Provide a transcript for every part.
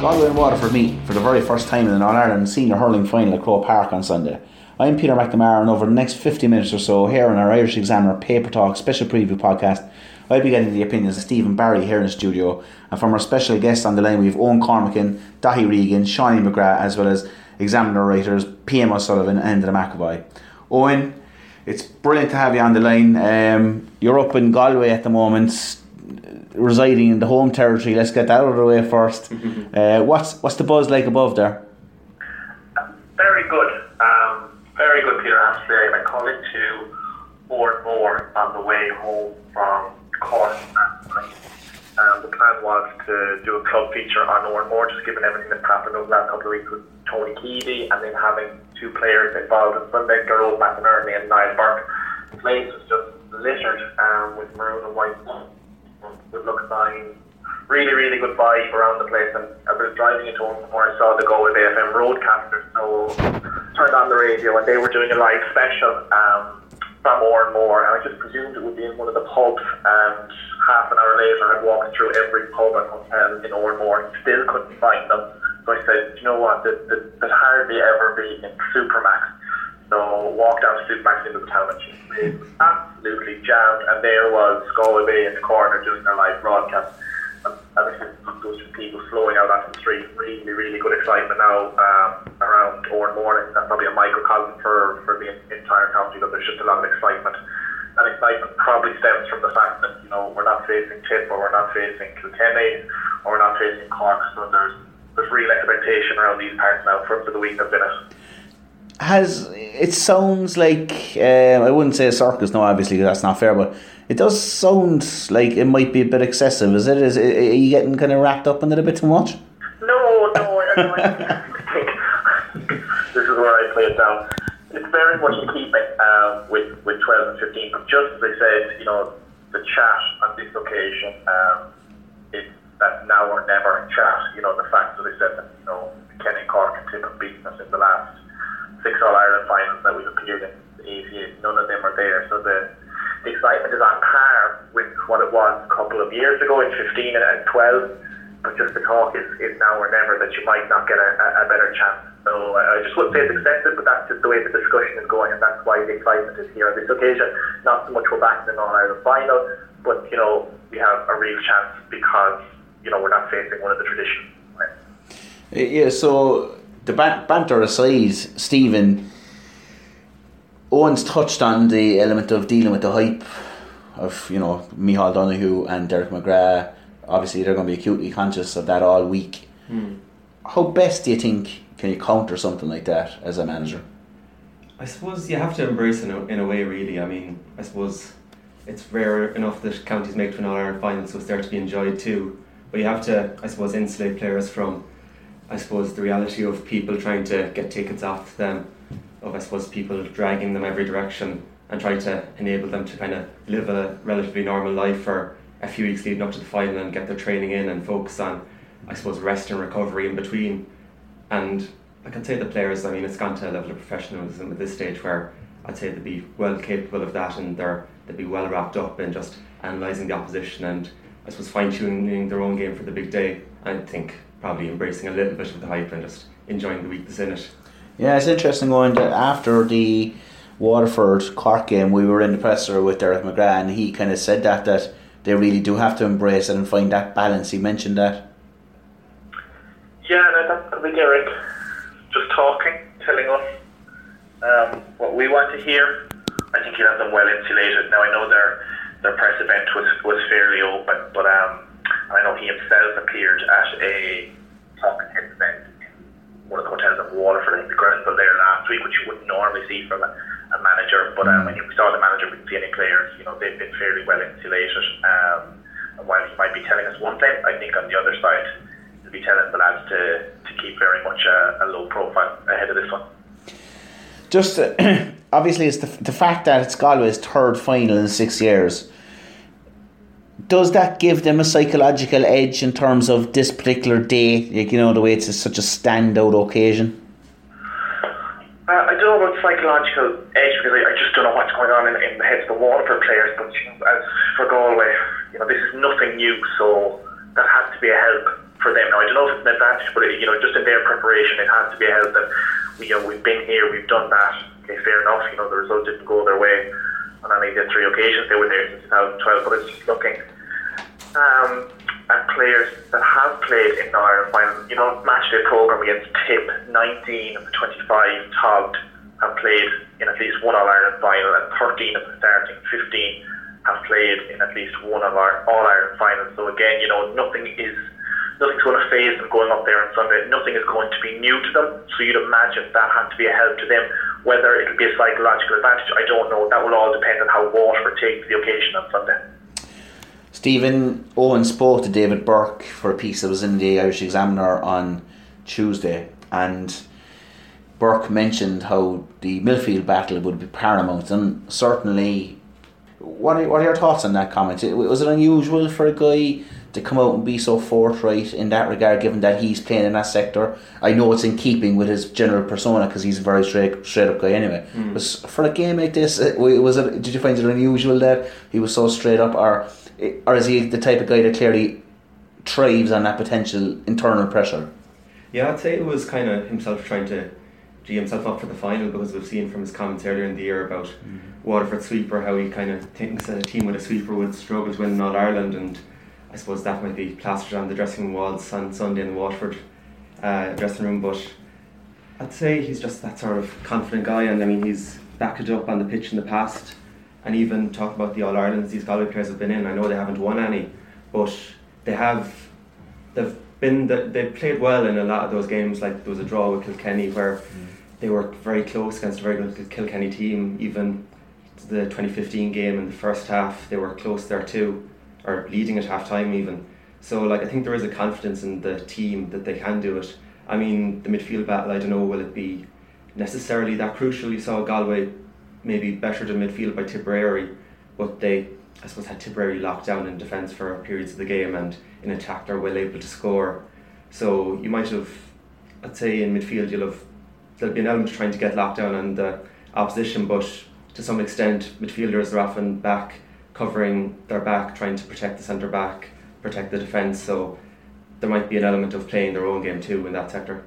Galway and Waterford meet for the very first time in the All-Ireland Senior Hurling Final at Croke Park on Sunday. I'm Peter McNamara and over the next 50 minutes or so here on our Irish Examiner Paper Talk Special Preview podcast I'll be getting the opinions of Stephen Barry here in the studio and from our special guests on the line we have Owen Cormican, Daithí Regan, Seánie McGrath as well as Examiner writers PM O'Sullivan and Enda McEvoy. Owen, it's brilliant to have you on the line. Um, you're up in Galway at the moment residing in the home territory. Let's get that out of the way first. uh, what's what's the buzz like above there? Very good, um, very good, Peter. I have to say, I call it to Oranmore on the way home from Cork. Um, the plan was to do a club feature on Oranmore, just given everything that's happened over the last couple of weeks with Tony Keady, and then having two players involved in Sunday, Gearóid McInerney and Niall Burke. The place was just littered um, with maroon and white good look signs. Really, really good vibe around the place. And I was driving into Oranmore, I saw the Galway Bay FM roadcaster. So turned on the radio and they were doing a live special um, from Oranmore. And I just presumed it would be in one of the pubs. And half an hour later, I'd walked through every pub and hotel in Oranmore and still couldn't find them. So I said, you know what, there'd hardly ever be in Supermac's. So walked down to Supermac's into the town and she absolutely jammed. And there was Galway Bay in the corner doing their live broadcast. And said, those people flowing out onto the street. Really, really good excitement now um, around Oranmore. That's probably a microcosm for, for the entire county, but there's just a lot of excitement. And excitement probably stems from the fact that, you know, we're not facing Tip or we're not facing Kilkenny or we're not facing Cork. So there's, there's real expectation around these parts now for, for the week in it has it sounds like uh, I wouldn't say a circus, no, obviously that's not fair, but it does sound like it might be a bit excessive. Is it? Is it, are you getting kind of wrapped up in it a bit too much? No, no. I think this is where I play it down. It's very much in keeping um, with with twelve and fifteen. But just as I said, you know, the chat on this occasion, um, it's that now or never chat. You know, the fact that I said that you know Kenny Cork and Tip have beaten us in the last six All Ireland finals that we've appeared in, the none of them are there. So the, the excitement is on par with what it was a couple of years ago in 15 and 12. But just the talk is, is now or never that you might not get a, a better chance. So uh, I just wouldn't say it's excessive, but that's just the way the discussion is going, and that's why the excitement is here on this occasion. Not so much we're back in the All Ireland final, but you know we have a real chance because you know we're not facing one of the traditions. Yeah. So the banter aside, Stephen, Owen's touched on the element of dealing with the hype of, you know, Micheál Donoghue and Derek McGrath. Obviously, they're going to be acutely conscious of that all week. Hmm. How best do you think can you counter something like that as a manager? I suppose you have to embrace it in a, in a way, really. I mean, I suppose it's rare enough that counties make to an All Ireland final, so it's there to be enjoyed too. But you have to, I suppose, insulate players from I suppose the reality of people trying to get tickets off them, of I suppose people dragging them every direction and try to enable them to kind of live a relatively normal life for a few weeks leading up to the final and get their training in and focus on, I suppose, rest and recovery in between. And I can say the players, I mean, it's gone to a level of professionalism at this stage where I'd say they'd be well capable of that and they're, they'd be well wrapped up in just analysing the opposition and I suppose fine tuning their own game for the big day. I think probably embracing a little bit of the hype and just enjoying the week that's in it. Yeah, it's interesting going to after the Waterford Cork game, we were in the presser with Derek McGrath, and he kind of said that that they really do have to embrace it and find that balance. He mentioned that. Yeah, no, that's probably Derek just talking, telling us um, what we want to hear. I think he has them well insulated. Now I know their their press event was was fairly open, but um, I know he himself appeared at a talking heads event in one of the hotels in Waterford, I think the Granville there last week, which you wouldn't normally see from a, a manager. But um, mm. when you saw the manager, we didn't see any players. You know, they've been fairly well insulated. Um, and while he might be telling us one thing, I think on the other side, he'll be telling the lads to, to keep very much a, a low profile ahead of this one. Just uh, obviously, it's the, the fact that it's Galway's third final in six years does that give them a psychological edge in terms of this particular day? Like, you know, the way it's such a standout occasion? Uh, I don't know about psychological edge because I, I, just don't know what's going on in, in the heads of the Waterford players. But as for Galway, you know, this is nothing new, so that has to be a help for them. Now I don't know if it's an advantage, but it, you know, just in their preparation, it has to be a help that we, you know, we've been here, we've done that. Okay, fair enough. You know, the result didn't go their way on any of the three occasions they were there since 2012, but it's just looking. Um, and players that have played in the Ireland final. You know, match day program against Tip, 19 of the 25 Togged have played in at least one All Ireland final, and 13 of the starting 15 have played in at least one of our All Ireland finals. So again, you know, nothing is nothing's going to phase them going up there on Sunday. Nothing is going to be new to them. So you'd imagine that had to be a help to them. Whether it'll be a psychological advantage, I don't know. That will all depend on how Waterford takes the occasion on Sunday. Stephen Owen spoke to David Burke for a piece that was in the Irish Examiner on Tuesday, and Burke mentioned how the Midfield battle would be paramount, and certainly, what are, what are your thoughts on that comment? Was it unusual for a guy to come out and be so forthright in that regard, given that he's playing in that sector? I know it's in keeping with his general persona because he's a very straight, straight up guy anyway. Mm. But for a game like this, uh, was it? Did you find it unusual that he was so straight up, or? or is he the type of guy that clearly thrives on that potential internal pressure? Yeah, I'd say it was kind of himself trying to g himself up for the final because we've seen from his comments earlier in the year about mm. Waterford sweeper how he kind of thinks that a team with a sweeper would struggle to win All Ireland, and I suppose that might be plastered on the dressing room walls on Sunday in the Waterford uh, dressing room. But I'd say he's just that sort of confident guy, and I mean he's backed it up on the pitch in the past and even talk about the All Irelands these Galway players have been in. I know they haven't won any, but they have. They've been. They played well in a lot of those games. Like there was a draw with Kilkenny where mm. they were very close against a very good Kilkenny team. Even the 2015 game in the first half, they were close there too, or leading at half time even. So like I think there is a confidence in the team that they can do it. I mean the midfield battle. I don't know will it be necessarily that crucial. You saw Galway maybe better than midfield by Tipperary, but they, I suppose, had Tipperary locked down in defence for periods of the game and in attack they're well able to score. So you might have, I'd say in midfield you'll have, there'll be an element trying to get locked down on the opposition, but to some extent midfielders are often back covering their back, trying to protect the centre back, protect the defence. So there might be an element of playing their own game too in that sector.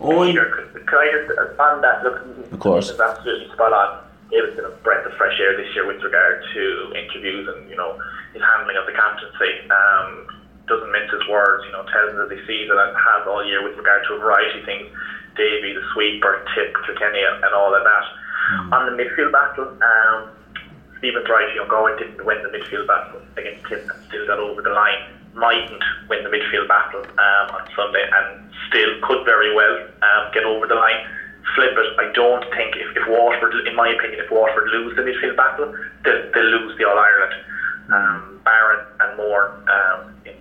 Owen. Peter, could, could I just on that? Look, of course, it's absolutely spot on. David's been a breath of fresh air this year with regard to interviews and you know his handling of the captaincy. Um, doesn't mince his words. You know, tells us as he sees it and has all year with regard to a variety of things. Davy, the sweeper, Tip, Kilkenny, and all of that. Mm. On the midfield battle, um, Stephen's right. You know, didn't win the midfield battle against Tip and still got over the line. Mightn't win the midfield battle um, on Sunday and still could very well um, get over the line. Flip it, I don't think if, if Waterford, in my opinion, if Waterford lose the midfield battle, they'll, they'll lose the All Ireland. Um, Barron and Moore, um, in,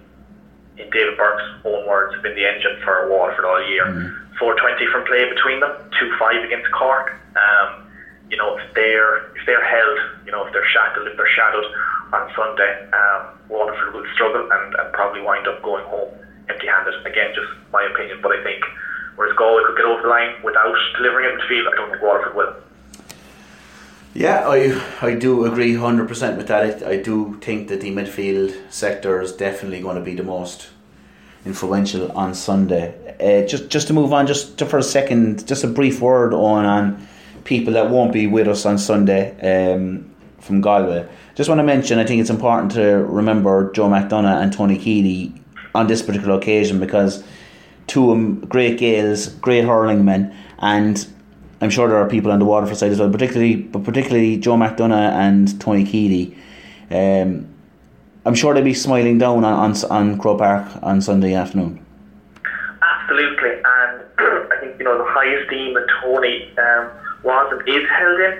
in David Burke's own words, have been the engine for Waterford all year. Mm-hmm. 420 from play between them, 2 5 against Cork. Um, you know, if they're if they're held, you know, if they're shackled, if they're shadowed on Sunday, um, Waterford will struggle and, and probably wind up going home empty-handed. Again, just my opinion, but I think whereas Galway could get over the line without delivering it in the field, I don't think Waterford will. Yeah, I I do agree hundred percent with that. I, I do think that the midfield sector is definitely going to be the most influential on Sunday. Uh, just just to move on, just to, for a second, just a brief word on on people that won't be with us on Sunday um, from Galway. Just want to mention, I think it's important to remember Joe McDonagh and Tony Keady on this particular occasion because two um, great Gaels, great hurling men, and I'm sure there are people on the Waterford side as well, particularly but particularly Joe McDonagh and Tony Keady. Um, I'm sure they'll be smiling down on, on, on Croke Park on Sunday afternoon. absolutely. And I think you know the high esteem that Tony um, was and is held in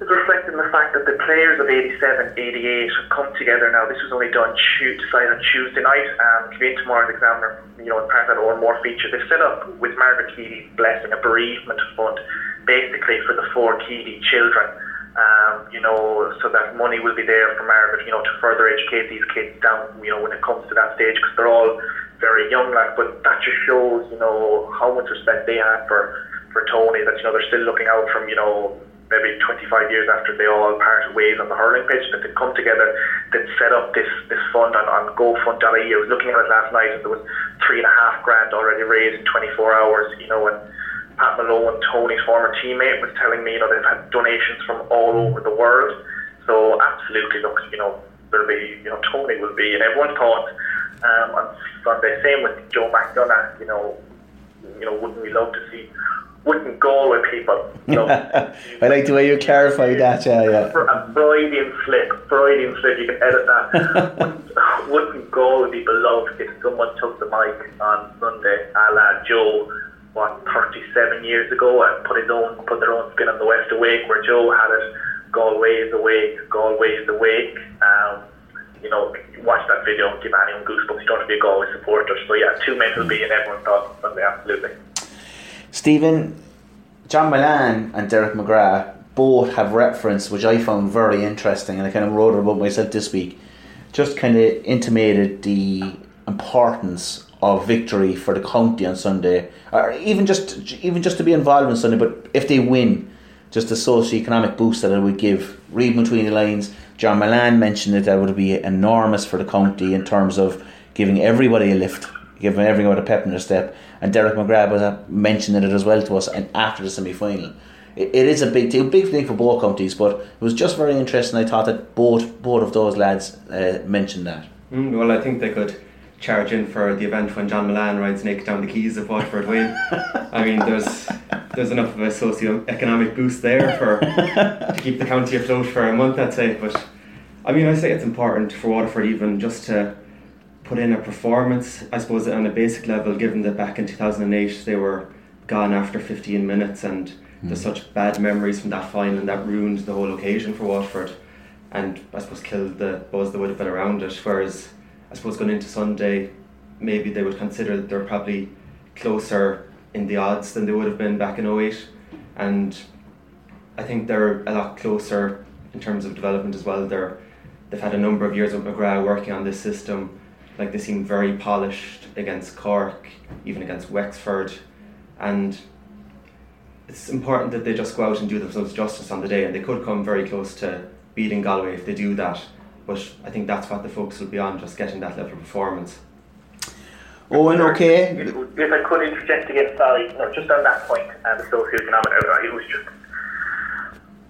is reflecting the fact that the players of 87, 88 have come together now. This was only done to decided on Tuesday night. Um, came in tomorrow's examiner, you know, in part of that or more feature. They've set up with Margaret Keady's blessing a bereavement fund, basically for the four Keady children. Um, you know, so that money will be there for Margaret, you know, to further educate these kids down, you know, when it comes to that stage, because they're all very young, like, but that just shows, you know, how much respect they have for, for Tony, that, you know, they're still looking out from, you know, maybe 25 years after they all parted ways on the hurling pitch, that they come together, that set up this, this fund on, on GoFund.ie. I was looking at it last night and there was three and a half grand already raised in 24 hours, you know, and Pat Malone, Tony's former teammate, was telling me, you know, they've had donations from all over the world. So absolutely, look, you know, there'll be, you know, Tony will be, and everyone thought um, on Sunday, same with Joe McDonagh, you know, you know, wouldn't we love to see wouldn't go with people. So, I like the way you clarify that, yeah, yeah. A Freudian slip, Freudian slip, you can edit that. wouldn't go would be beloved if someone took the mic on Sunday, a la Joe, what, 37 years ago, and put his own, put their own spin on the West Awake, where Joe had it, Galway is awake, Galway is awake. Um, you know, watch that video and give anyone goosebumps. You don't have to be a Galway supporter. So yeah, two men will be in everyone's thoughts on Sunday, absolutely. Stephen, John Mullane and Derek McGrath both have referenced, which I found very interesting, and I kind of wrote about myself this week, just kind of intimated the importance of victory for the county on Sunday, or even just even just to be involved on Sunday. But if they win, just the socio-economic boost that it would give. Reading between the lines, John Mullane mentioned that that would be enormous for the county in terms of giving everybody a lift, giving everyone a pep in their step and Derek McGrath was uh, mentioning it as well to us and after the semi final. It, it is a big deal, big thing for both companies, but it was just very interesting. I thought that both both of those lads uh, mentioned that. Mm, well, I think they could charge in for the event when John Mullane rides naked down the quays of Waterford Way. I mean, there's there's enough of a socio-economic boost there for to keep the county afloat for a month, I'd say. But I mean, I say it's important for Waterford even just to put in a performance, I suppose, on a basic level, given that back in 2008 they were gone after 15 minutes and mm. there's such bad memories from that final and that ruined the whole occasion for Waterford, and I suppose killed the buzz that would have been around it. Whereas I suppose going into Sunday, maybe they would consider that they're probably closer in the odds than they would have been back in 08 and I think they're a lot closer in terms of development as well. They're, they've had a number of years with McGrath working on this system like they seem very polished against Cork, even against Wexford, and it's important that they just go out and do themselves justice on the day, and they could come very close to beating Galway if they do that. But I think that's what the focus will be on, just getting that level of performance. Owen, okay. If, if I could interject again, Sally, no, just on that point, and uh, the socio-economic, it was just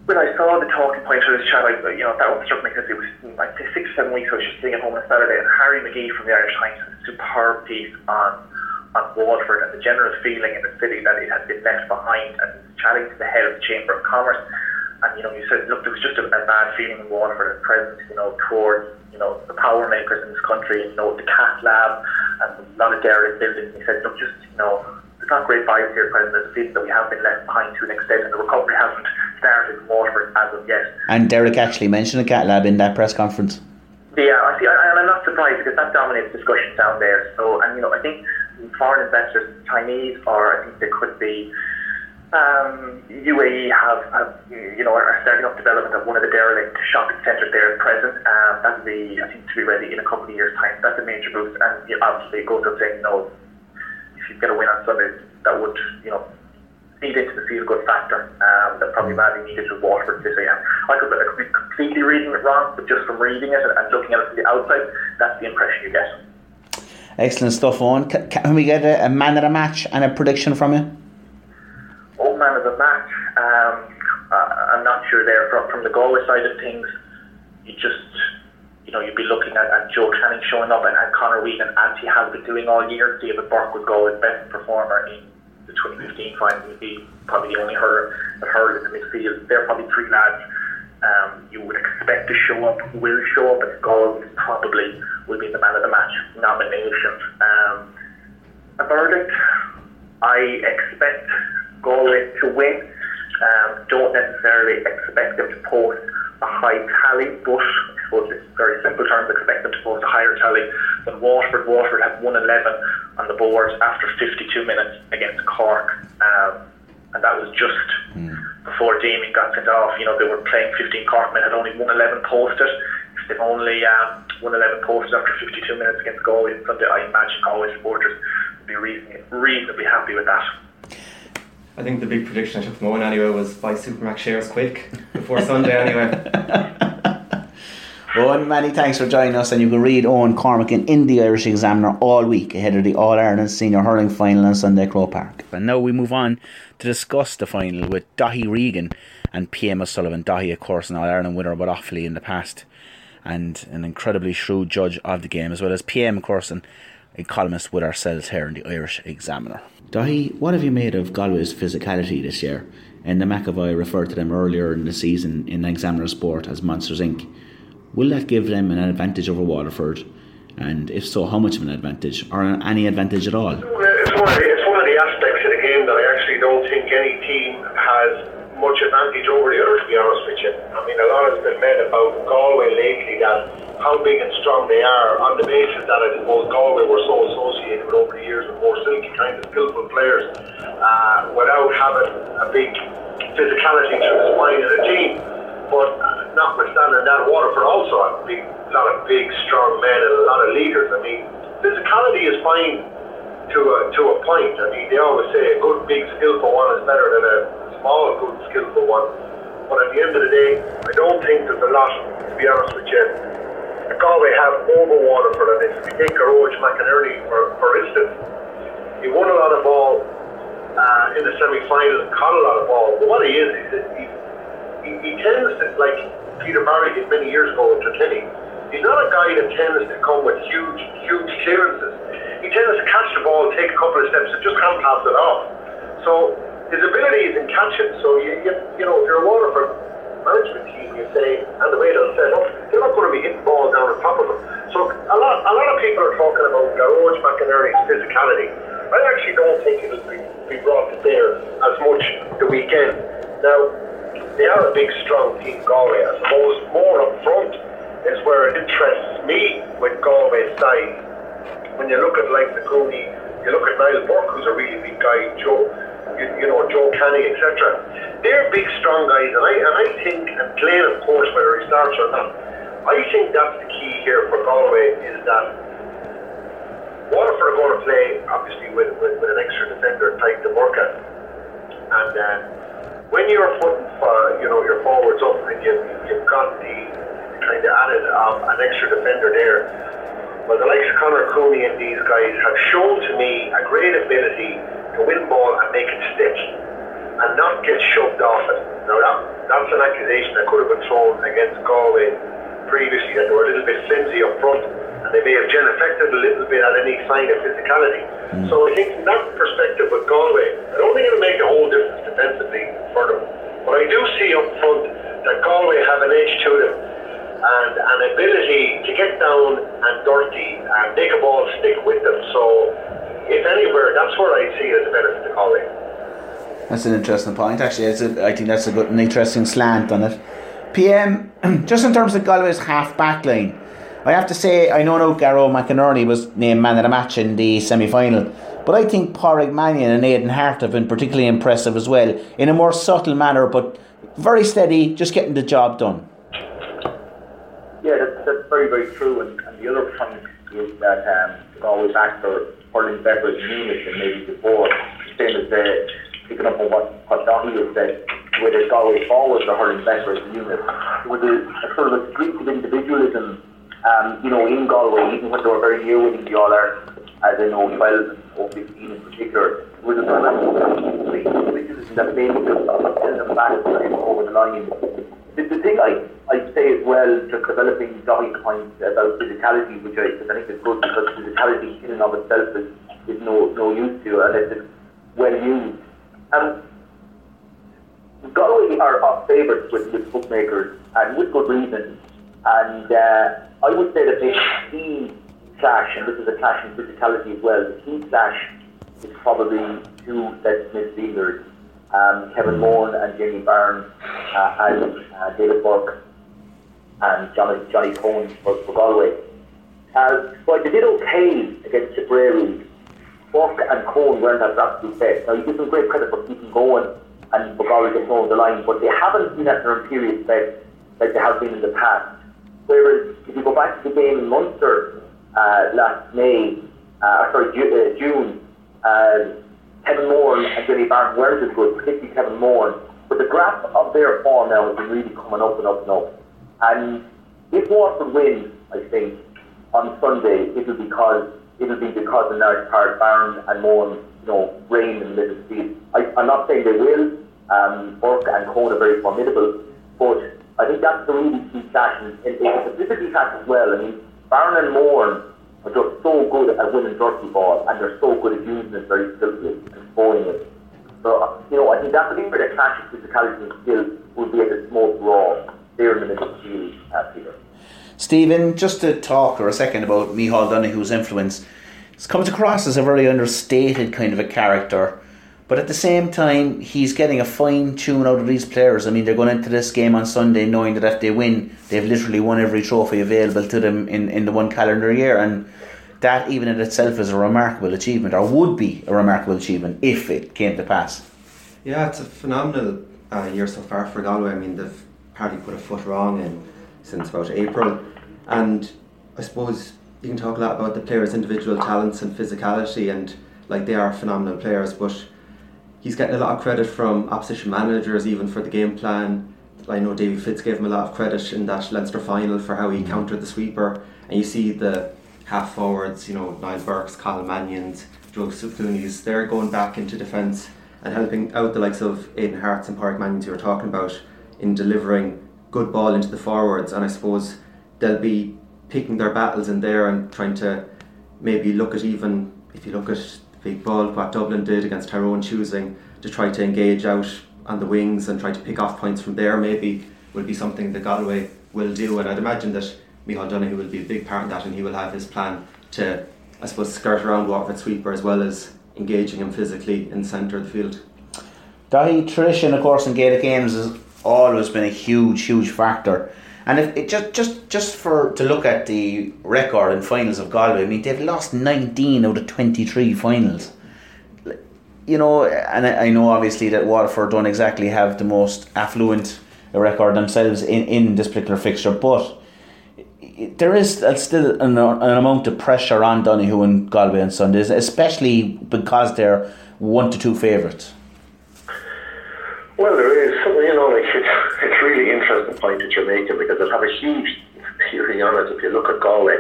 when I saw the talking point of this chat, I, you know, that one struck me because it was like six or seven weeks I was just sitting at home on a Saturday, and Harry McGee from the Irish Times had a superb piece on on Waterford and the general feeling in the city that it had been left behind, and chatting to the head of the Chamber of Commerce. And you know, you said, look, there was just a, a bad feeling in Waterford at present, you know, towards you know the power makers in this country, you know, the Cat Lab and a lot of dairy buildings. He said, look, just you know, there's not great vibes here at present. There's a feeling that we have been left behind to an extent, and the recovery hasn't started in Waterford as of yet. And Derek actually mentioned a cat lab in that press conference. Yeah, I see, and I'm not surprised because that dominates discussion down there. So, and you know, I think foreign investors, Chinese, or I think there could be. Um, UAE have, have, you know, are starting up development of one of the derelict shopping centres there at present. Um, that will be, I think, to be ready in a couple of years' time. That's a major boost, and you know, obviously it goes up saying, know, if you get a win on Sunday, that would, you know, feed into the feel good factor um, that probably badly needed with Waterford this year. I could, I could be completely reading it wrong, but just from reading it and looking at it from the outside, that's the impression you get. Excellent stuff, Owen. Can we get a, a man of the match and a prediction from you? Oh, man of the match. Um, uh, I'm not sure there. From, from the Galway side of things, you just, you know, you'd be looking at, at Joe Canning showing up and, and Conor Whelan, he has been doing all year. David Burke would go as best performer in the 2015 final would be probably the only hurler that hurled in the midfield. They're probably three lads um, you would expect to show up, will show up, and Galway probably will be the man of the match nomination. Um, a verdict. I expect Galway to win. Um, don't necessarily expect them to post a high tally, but I suppose in very simple terms, expect them to post a higher tally than Waterford. Waterford had 111 on the board after 52 minutes against Cork. Um, and that was just mm. before Damien got sent off. You know, they were playing 15 Corkmen, had only 111 posted. If they've only um, 111 posted after 52 minutes against Galway Sunday, I imagine Galway supporters would be reasonably, reasonably happy with that. I think the big prediction I took from Owen anyway was buy Supermac's shares quick before Sunday anyway. Owen, many thanks for joining us, and you can read Owen Cormack in the Irish Examiner all week ahead of the All Ireland Senior Hurling Final on Sunday Croke Park. And now we move on to discuss the final with Daithí Regan and PM O'Sullivan. Daithí, of course, an All Ireland winner but Offaly in the past, and an incredibly shrewd judge of the game, as well as PM, of course, and a columnist with ourselves here in the Irish Examiner. Daithí, what have you made of Galway's physicality this year? And Enda McEvoy referred to them earlier in the season in Examiner Sport as Monsters Inc. Will that give them an advantage over Waterford? And if so, how much of an advantage, or any advantage at all? It's one, it's one of the aspects of the game that I actually don't think any team has much advantage over the other, to be honest with you. I mean, a lot has been made about Galway lately that how big and strong they are on the basis that I suppose Galway were so associated with over the years with more silky kind of skillful players uh, without having a big physicality through the spine of the team. But notwithstanding that, Waterford also have a big, lot of big, strong men and a lot of leaders. I mean, physicality is fine to a, to a point. I mean, they always say a good, big, skillful one is better than a small, good, skillful one. But at the end of the day, I don't think there's a lot, to be honest with you. Galway have over Waterford on this. If you take Gearóid McInerney, for, for instance, he won a lot of ball uh, in the semi-final caught a lot of ball. But what he is, he's, he, he tends to, like Peter Barry did many years ago with Kilkenny, he's not a guy that tends to come with huge, huge clearances. He tends to catch the ball, take a couple of steps, and just can't pass it off. So his ability is in catching. So you, you, you know, if you're a Waterford management team, you say, and the way they'll set up, they're not going to be hitting balls down on top of them. So a lot, a lot of people are talking about Gearóid McInerney's physicality. I actually don't think it'll be, be brought to bear as much the weekend. Now, they are a big, strong team, Galway. I suppose more up front is where it interests me with Galway's side. When you look at like the Cooney, you look at Niall Burke, who's a really big guy, Joe, you, you know, Joe Canning, etc. They're big, strong guys, and I and I think, and Glynn, of course, whether he starts or not, I think that's the key here for Galway is that Waterford are going to play obviously with, with, with an extra defender to work at, and. Uh, when you're putting for, you know your forwards up and you've, you've got the kind of added um, an extra defender there, well, the likes of Conor Cooney and these guys have shown to me a great ability to win ball and make it stick and not get shoved off it. Now that that's an accusation that could have been thrown against Galway previously that they were a little bit flimsy up front and they may have gen affected a little bit at any sign of physicality. Mm. So I think from that perspective with Galway, I don't think it'll make a whole difference defensively for them. But I do see up front that Galway have an edge to them and an ability to get down and dirty and make a ball stick with them. So if anywhere, that's where I see it as a benefit to Galway. That's an interesting point. Actually, a, I think that's a good, an interesting slant on it. PM, just in terms of Galway's half back line, I have to say, I know now Gearóid McInerney was named man of the match in the semi final, but I think Pádraig Mannion and Aidan Harte have been particularly impressive as well, in a more subtle manner, but very steady, just getting the job done. Yeah, that's, that's very, very true. And, and the other point is that um, always back for hurling Beverage and maybe before, same as uh, picking up on what, Daithí has said, whether Galway forwards or hurling Beverage unit, with a, a sort of a streak of individualism um, you know, in Galway, even when they were very near winning the All Ireland, as I know 12 and 015 in particular, it was a individualism that made them them back over the line. The, the thing I, I say as well, just developing Johnny's point about physicality, which I, I think is good because physicality in and of itself is, is no, no use to unless it's well used. Um, Galway are, are favourites with, with bookmakers and with good reason. And uh, I would say that the key clash, and this is a clash in physicality as well, the key clash it's probably two Smith midfielders, um, Kevin Moran and Jamie Barron, uh, and uh, David Burke and Johnny, Johnny Coen for, for Galway. Uh, but they did okay against Tipperary. Burke and Coen weren't at absolute best. Now, you give them great credit for keeping going and Galway getting over the line, but they haven't been at their imperious best like they have been in the past. Whereas, if you go back to the game in Munster uh, last May, uh, sorry, Ju- uh, June, uh, Kevin Moran and Jamie Barron weren't as good, particularly Kevin Moran. But the graph of their form now has been really coming up and up and up. And if Waterford win, I think, on Sunday, it'll be because it'll be because in large part Barron and Moran, you know, reign in the middle field. I, I'm not saying they will. Um, Burke and Coen are very formidable, but I think that's the really key clash. And it's a specifically clash as well. I mean, Barron and Moran are just so good at winning dirty ball, and they're so good at using it very skillfully and spoiling it. So, you know, I think that's the thing where the clash of physicality and skill will be at its most raw there in the middle of field, uh, Peter. Stephen, just to talk for a second about Micheál Donoghue's influence, it comes across as a very understated kind of a character. But at the same time, he's getting a fine tune out of these players. I mean, they're going into this game on Sunday knowing that if they win, they've literally won every trophy available to them in, in the one calendar year. And that, even in itself, is a remarkable achievement, or would be a remarkable achievement if it came to pass. Yeah, it's a phenomenal uh, year so far for Galway. I mean, they've hardly put a foot wrong in since about April. And I suppose you can talk a lot about the players' individual talents and physicality, and like they are phenomenal players, but he's getting a lot of credit from opposition managers even for the game plan. I know Davy Fitz gave him a lot of credit in that Leinster final for how he mm-hmm. countered the sweeper, and you see the half forwards, you know, Niall Burkes, Colin Mannions, Joseph Cooney's, they're going back into defence and helping out the likes of Aidan Hartes and Park Mannions you were talking about in delivering good ball into the forwards, and I suppose they'll be picking their battles in there and trying to maybe look at even if you look at big ball, what Dublin did against Tyrone, choosing to try to engage out on the wings and try to pick off points from there, maybe will be something that Galway will do. And I'd imagine that Micheál Donoghue will be a big part in that, and he will have his plan to, I suppose, skirt around Waterford sweeper as well as engaging him physically in the centre of the field. The tradition, of course, in Gaelic games has always been a huge, huge factor. And if it just just just for to look at the record in finals of Galway, I mean they've lost nineteen out of twenty three finals. You know, and I, know obviously that Waterford don't exactly have the most affluent record themselves in, in this particular fixture, but there is still an, an amount of pressure on Donoghue and Galway on Sundays, especially because they're one to two favourites. Well, there is. You know, like it's, it's really interesting point that you're making because it have a huge theory on it. If you look at Galway,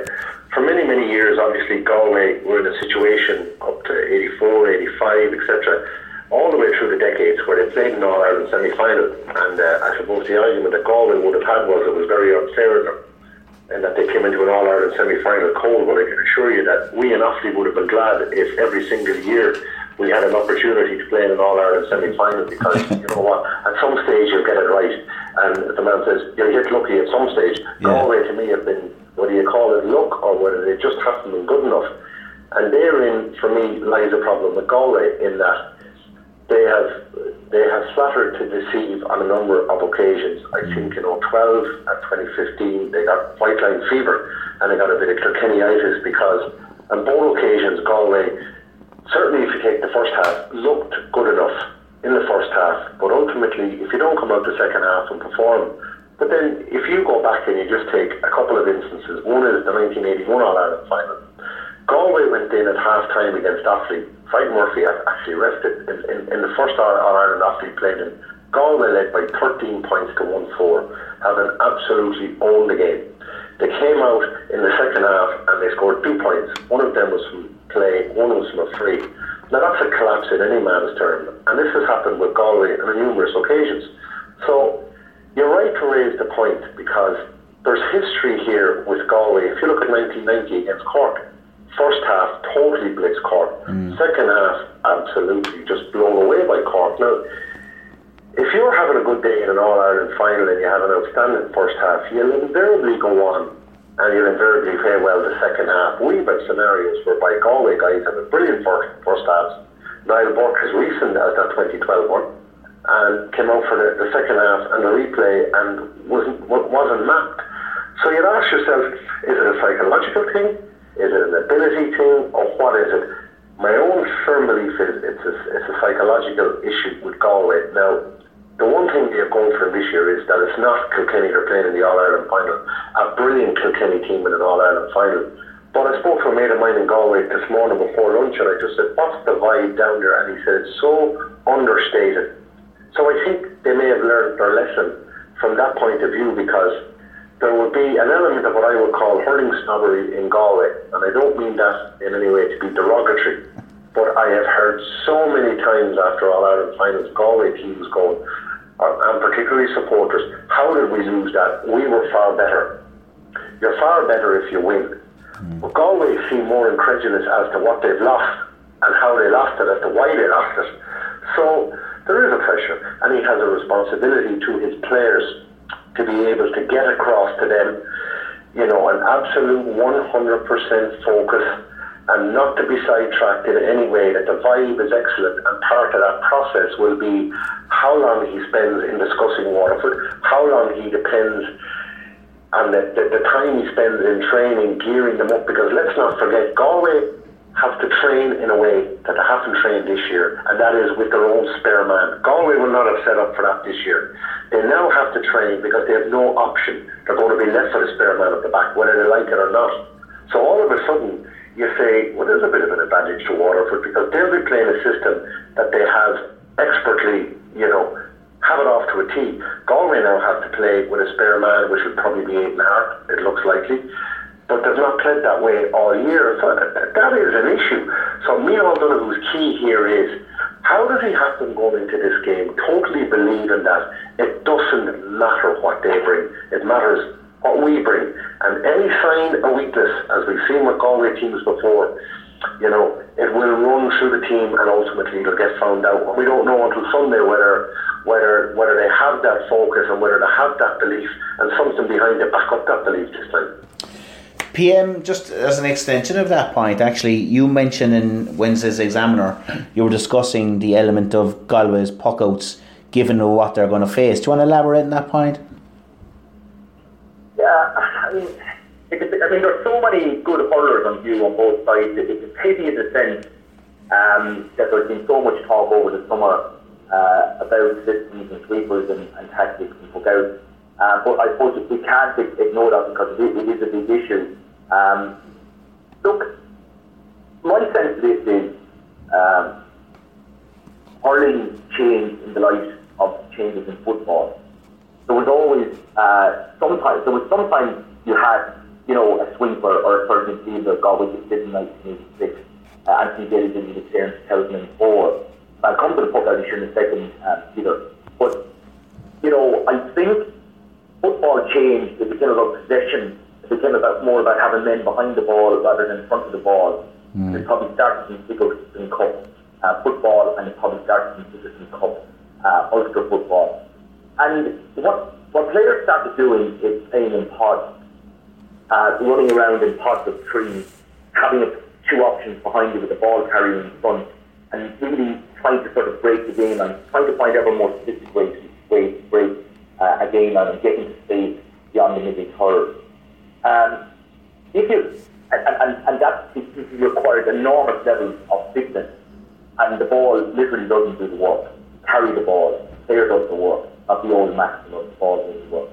for many many years, obviously Galway were in a situation up to 84, 85, etc. All the way through the decades where they played in All Ireland semi final, and uh, I suppose the argument that Galway would have had was it was very unfair of them and that they came into an All Ireland semi final cold. But I can assure you that we in Offaly would have been glad if every single year we had an opportunity to play in an All Ireland semi final because you know what, at some stage you'll get it right. And the man says you'll get lucky at some stage. Yeah. Galway to me have been whether you call it luck or whether they just haven't been good enough. And therein, for me, lies a problem with Galway in that they have they have flattered to deceive on a number of occasions. I mm. think you know 12 and 2015 they got white line fever and they got a bit of Kilkennyitis because on both occasions Galway certainly if you take the first half, looked good enough in the first half, but ultimately, if you don't come out the second half and perform, but then if you go back and you just take a couple of instances, one is the 1981 All Ireland final. Galway went in at half time against Offaly. Frank Murphy actually rested in, in, in the first All Ireland Offaly played in. Galway led by 13 points to 1 4, having absolutely owned the game. They came out in the second half and they scored two points. One of them was from play, one was from a free. Now that's a collapse in any man's term, and this has happened with Galway on numerous occasions. So you're right to raise the point because there's history here with Galway. If you look at 1990 against Cork, first half totally blitzed Cork, mm. second half absolutely just blown away by Cork. Now, if you're having a good day in an All Ireland final and you have an outstanding first half, you'll invariably go on and you'll invariably play well the second half. We've had scenarios whereby Galway guys have a brilliant first, first halves Niall Burke as recent as that 2012 one and came out for the, the second half and the replay and wasn't wasn't mapped. So you'd ask yourself, is it a psychological thing? Is it an ability thing? Or what is it? My own firm belief is it's a, it's a psychological issue with Galway. Now, the one thing you're going for this year is that it's not Kilkenny they're playing in the All Ireland final. A brilliant Kilkenny team in an All Ireland final. But I spoke to a mate of mine in Galway this morning before lunch and I just said, What's the vibe down there? And he said, It's so understated. So I think they may have learned their lesson from that point of view because there would be an element of what I would call hurling snobbery in Galway, and I don't mean that in any way to be derogatory, but I have heard so many times after All Ireland finals, Galway teams going, and particularly supporters, how did we lose that? We were far better. You're far better if you win. Mm. But Galway seem more incredulous as to what they've lost and how they lost it, as to why they lost it. So there is a pressure, and he has a responsibility to his players to be able to get across to them, you know, an absolute 100% focus and not to be sidetracked in any way, that the vibe is excellent and part of that process will be how long he spends in discussing Waterford, how long he depends on the, the, the time he spends in training, gearing them up, because let's not forget, Galway have to train in a way that they haven't trained this year, and that is with their own spare man. Galway will not have set up for that this year. They now have to train because they have no option. They're going to be left with the spare man at the back, whether they like it or not. So all of a sudden, you say, well, there's a bit of an advantage to Waterford because they'll be playing a system that they have expertly, you know, have it off to a tee. Galway now have to play with a spare man, which will probably be Aidan Harte, it looks likely but they've not played that way all year. So that is an issue. So Micheál Donoghue's key here is how does he have them going into this game totally believing that it doesn't matter what they bring, it matters what we bring. And any sign of weakness, as we've seen with Galway teams before, you know, it will run through the team and ultimately it'll get found out. We don't know until Sunday whether whether whether they have that focus and whether they have that belief and something behind it back up that belief this time. PM, just as an extension of that point, actually, you mentioned in Wednesday's Examiner, you were discussing the element of Galway's puckouts given what they're going to face. Do you want to elaborate on that point? I mean, I mean, there's so many good hurlers on view on both sides. It's a pity in the sense um, that there's been so much talk over the summer uh, about systems and sweepers and, and tactics and puckouts. Uh, but I suppose we can't ignore that because it, it is a big issue. Um, look, my sense of this is um, hurling changed in the light of changes in football. There was always uh, sometimes there was sometimes you had you know a sweeper or a third midfielder. God, which did in 1986. Uh, Anthony Daly did in 2004. I'll come to the puck issue in a second, uh, Peter. But you know, I think football changed. It became about possession It became about more about having men behind the ball rather than in front of the ball. Mm. It probably started in Sigerson Cup uh, football, and it probably started in Sigerson Cup uh, Ulster football. And what what players started doing is playing in pods, uh, running around in pods of three, having two options behind you with the ball carrier in front, and really trying to sort of break the game and trying to find ever more sophisticated ways to break uh, a game and getting to space beyond the midday third. Um, if you, and, and, and that requires enormous levels of fitness, and the ball literally doesn't do the work. Carry the ball, player does the work, not the old maximum, ball does the work.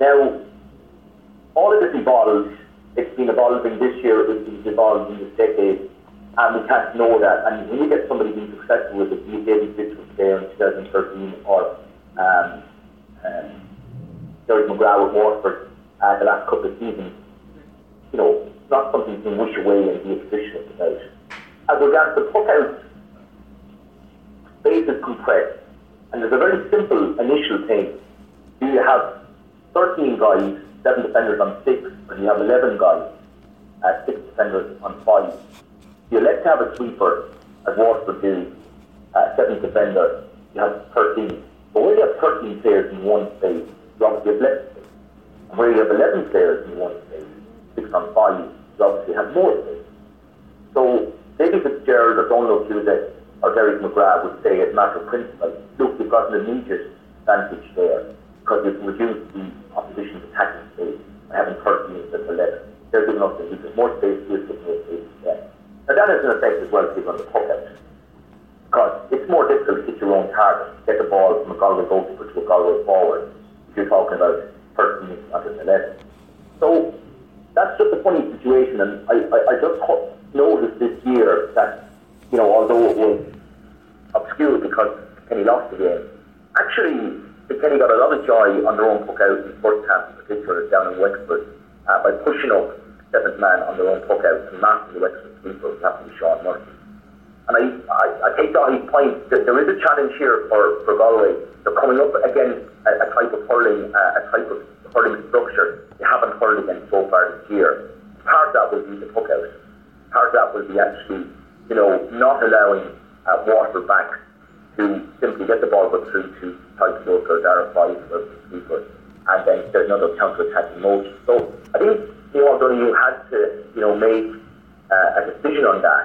Now, all of this evolves. It's been evolving this year, it's evolved in this decade, and we can't know that. And when you get somebody being successful with it, be it David Fitz was in 2013 or um, um, George McGrath with Waterford, uh, the last couple of seasons, you know, it's not something you can wish away and be efficient about. As regards the puck out, space is compressed, and there's a very simple initial thing. Do you have 13 guys, 7 defenders on 6, or do you have 11 guys, uh, 6 defenders on 5? You elect to have a sweeper, as Waterford do, uh, 7 defender, you have 13. But when you have 13 players in one space, you obviously have less where you have 11 players in one space, 6 on 5, you obviously have more space. So David Fitzgerald or Donald Cusack or Derek McGrath would say, as a matter of principle, look, you've got an immediate advantage there because you've reduced the opposition's attacking space by having 13 instead of 11. They're giving us the more space, we're giving more space to them. Now that has an effect as well, given the puck out. Because it's more difficult to hit your own target, get the ball from a Galway goalkeeper to a Galway forward, if you're talking about 13 instead of 11. So that's just a funny situation, and I, I, I just noticed this year that, you know, although it was obscure because Kenny lost the game, actually, Kenny got a lot of joy on their own puck out in the first half, in particular down in Wexford, uh, by pushing up seventh man on their own puck out and marking the Wexford sweeper, captain Sean Murphy. And I, I, I take Daithí's point that there is a challenge here for, for Galway. They're coming up against a, a type of hurling, uh, a type of hurling structure they haven't hurled against so far this year. Part of that will be the puck out. Part of that will be actually, you know, not allowing uh, Waterford back to simply get the ball but through to Tadhg de Búrca or Dara Fives or Sweeper. And then there's another counter-attacking motion. So I think Neil Donoghue had to, you know, make uh, a decision on that.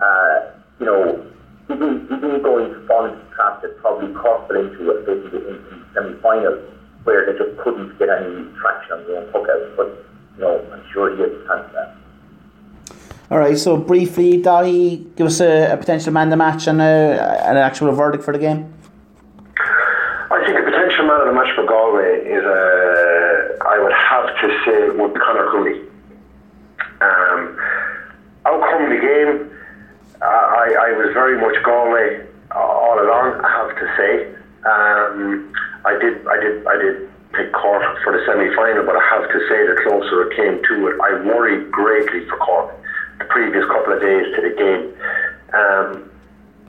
Uh, you know, didn't, he didn't go into into trap that probably cost them into a bit in the semi-final where they just couldn't get any traction on their own puck out. But, you know, I'm sure he has a chance that. All right, so briefly, Daithí, give us a, a potential man of the match and a, an actual verdict for the game. I think a potential man of the match for Galway is, uh, I would have to say, would be Conor Cooney. Um, outcome of the game, I, I was very much Galway all along. I have to say, um, I did, I did, I did pick Cork for the semi-final, but I have to say, the closer it came to it, I worried greatly for Cork the previous couple of days to the game. Um,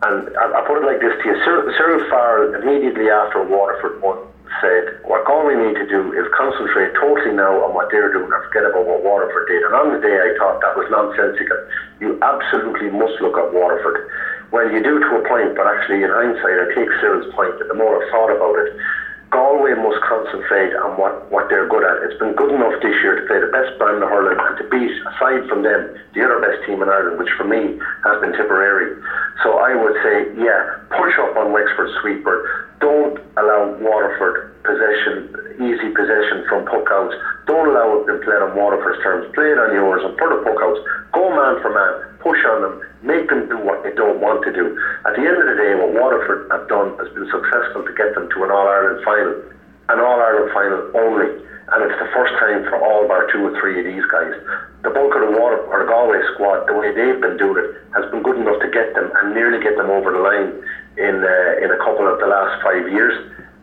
and I, I put it like this to you: Cyril Farrell immediately after Waterford won said, what Galway need to do is concentrate totally now on what they're doing and forget about what Waterford did. And on the day I thought that was nonsensical. You absolutely must look at Waterford. Well, you do to a point, but actually in hindsight, I take Cyril's point that the more I've thought about it, Galway must concentrate on what, what they're good at. It's been good enough this year to play the best brand of hurling and to beat, aside from them, the other best team in Ireland, which for me has been Tipperary. So I would say, yeah, push up on Wexford sweeper. Don't allow Waterford possession, easy possession from puck outs. Don't allow it to play on Waterford's terms. Play it on yours and put the puck outs. Go man for man. Push on them make them do what they don't want to do. At the end of the day, what Waterford have done has been successful to get them to an All Ireland final, an All Ireland final only, and it's the first time for all bar two or three of these guys. The bulk of the Water or the Galway squad, the way they've been doing it, has been good enough to get them and nearly get them over the line in uh, in a couple of the last five years.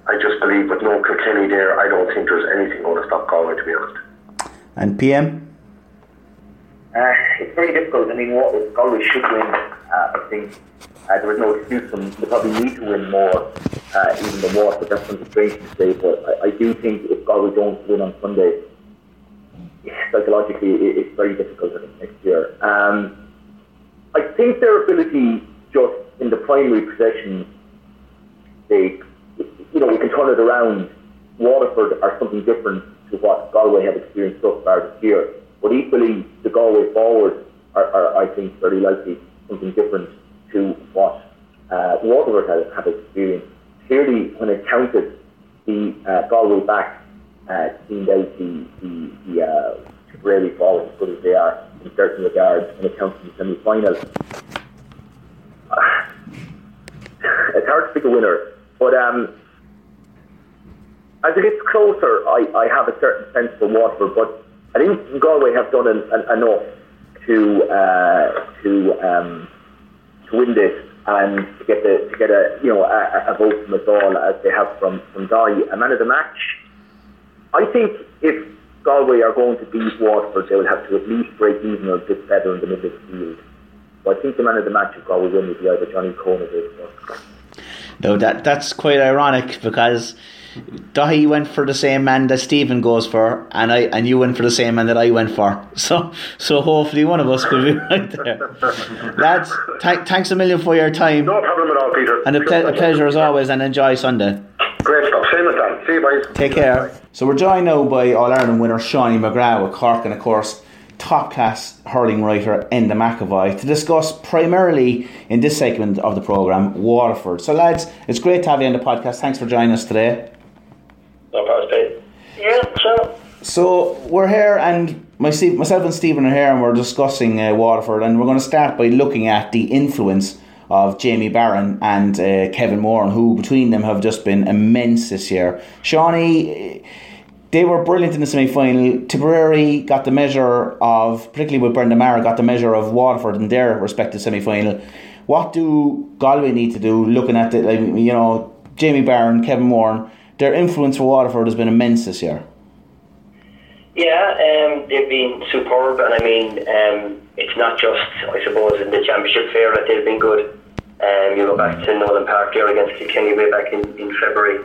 I just believe with no Kilkenny there, I don't think there's anything going to stop Galway, to be honest. And PM. Uh, it's very difficult. I mean, what Galway should win. Uh, I think uh, there is no excuse them. They probably need to win more, uh, even the more. But that's something strange to say. But I, I do think if Galway don't win on Sunday, psychologically, it, it's very difficult I think, next year. Um, I think their ability just in the primary possession, they, you know, we can turn it around. Waterford are something different to what Galway have experienced so far this year. But equally, the Galway forwards are, are, I think, very likely something different to what uh, Waterford have, have experienced. Clearly, when it counted, the uh, Galway back uh, seemed out the, the, the uh, Tipperary forwards, good as they are, in certain regards, when it counts in the semi final. It's hard to pick a winner, but um, as it gets closer, I, I have a certain sense for Waterford, but I think Galway have done an, an, enough to uh, to um, to win this and to get the to get a you know a, a vote from us all as they have from from Daithí. A man of the match. I think if Galway are going to beat Waterford, they will have to at least break even or get better in the middle of the field. I think the man of the match if Galway win would be either Johnny Coen or No, that that's quite ironic because Daithí went for the same man that Stephen goes for, and I and you went for the same man that I went for. So so hopefully one of us could be right there. Lads, th- thanks a million for your time. No problem at all, Peter. And a, ple- a pleasure as always, and enjoy Sunday. Great stuff. Same as that. See you, boys. Take care. So we're joined now by All Ireland winner Seánie McGrath with Cork, and of course top class hurling writer Enda McEvoy to discuss primarily in this segment of the programme Waterford. So, lads, it's great to have you on the podcast. Thanks for joining us today. No problem, Yeah, sure. So, we're here, and my, myself and Stephen are here, and we're discussing uh, Waterford, and we're going to start by looking at the influence of Jamie Barron and uh, Kevin Moran, who between them have just been immense this year. Seánie they were brilliant in the semi final. Tipperary got the measure of, particularly with Brendan Maher, got the measure of Waterford in their respective semi final. What do Galway need to do looking at the, Like, you know, Jamie Barron, Kevin Moran, their influence for Waterford has been immense this year. Yeah, um, they've been superb, and I mean, um, it's not just, I suppose, in the championship fair that they've been good. Um, you go back to Nowlan Park there against Kilkenny way back in, in February.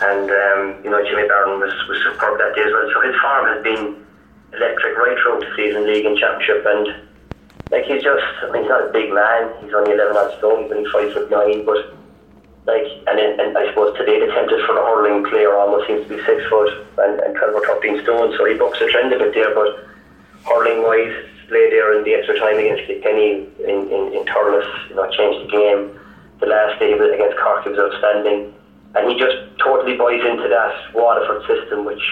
And um, you know, Jamie Barron was, was superb that day as well. So his farm has been electric right through the season, league and championship. And like he's just, I mean, he's not a big man. He's only 11 odd stone. He's only five foot nine, but like, and, then, and I suppose today the tempted for the hurling player almost seems to be six foot and, and 12 or 13 stone. So he bucks the trend a bit there, but hurling wise, play there in the extra time against Kenny in, in, in Thurles, you know, changed the game. The last day against Cork, he was outstanding and he just totally buys into that Waterford system, which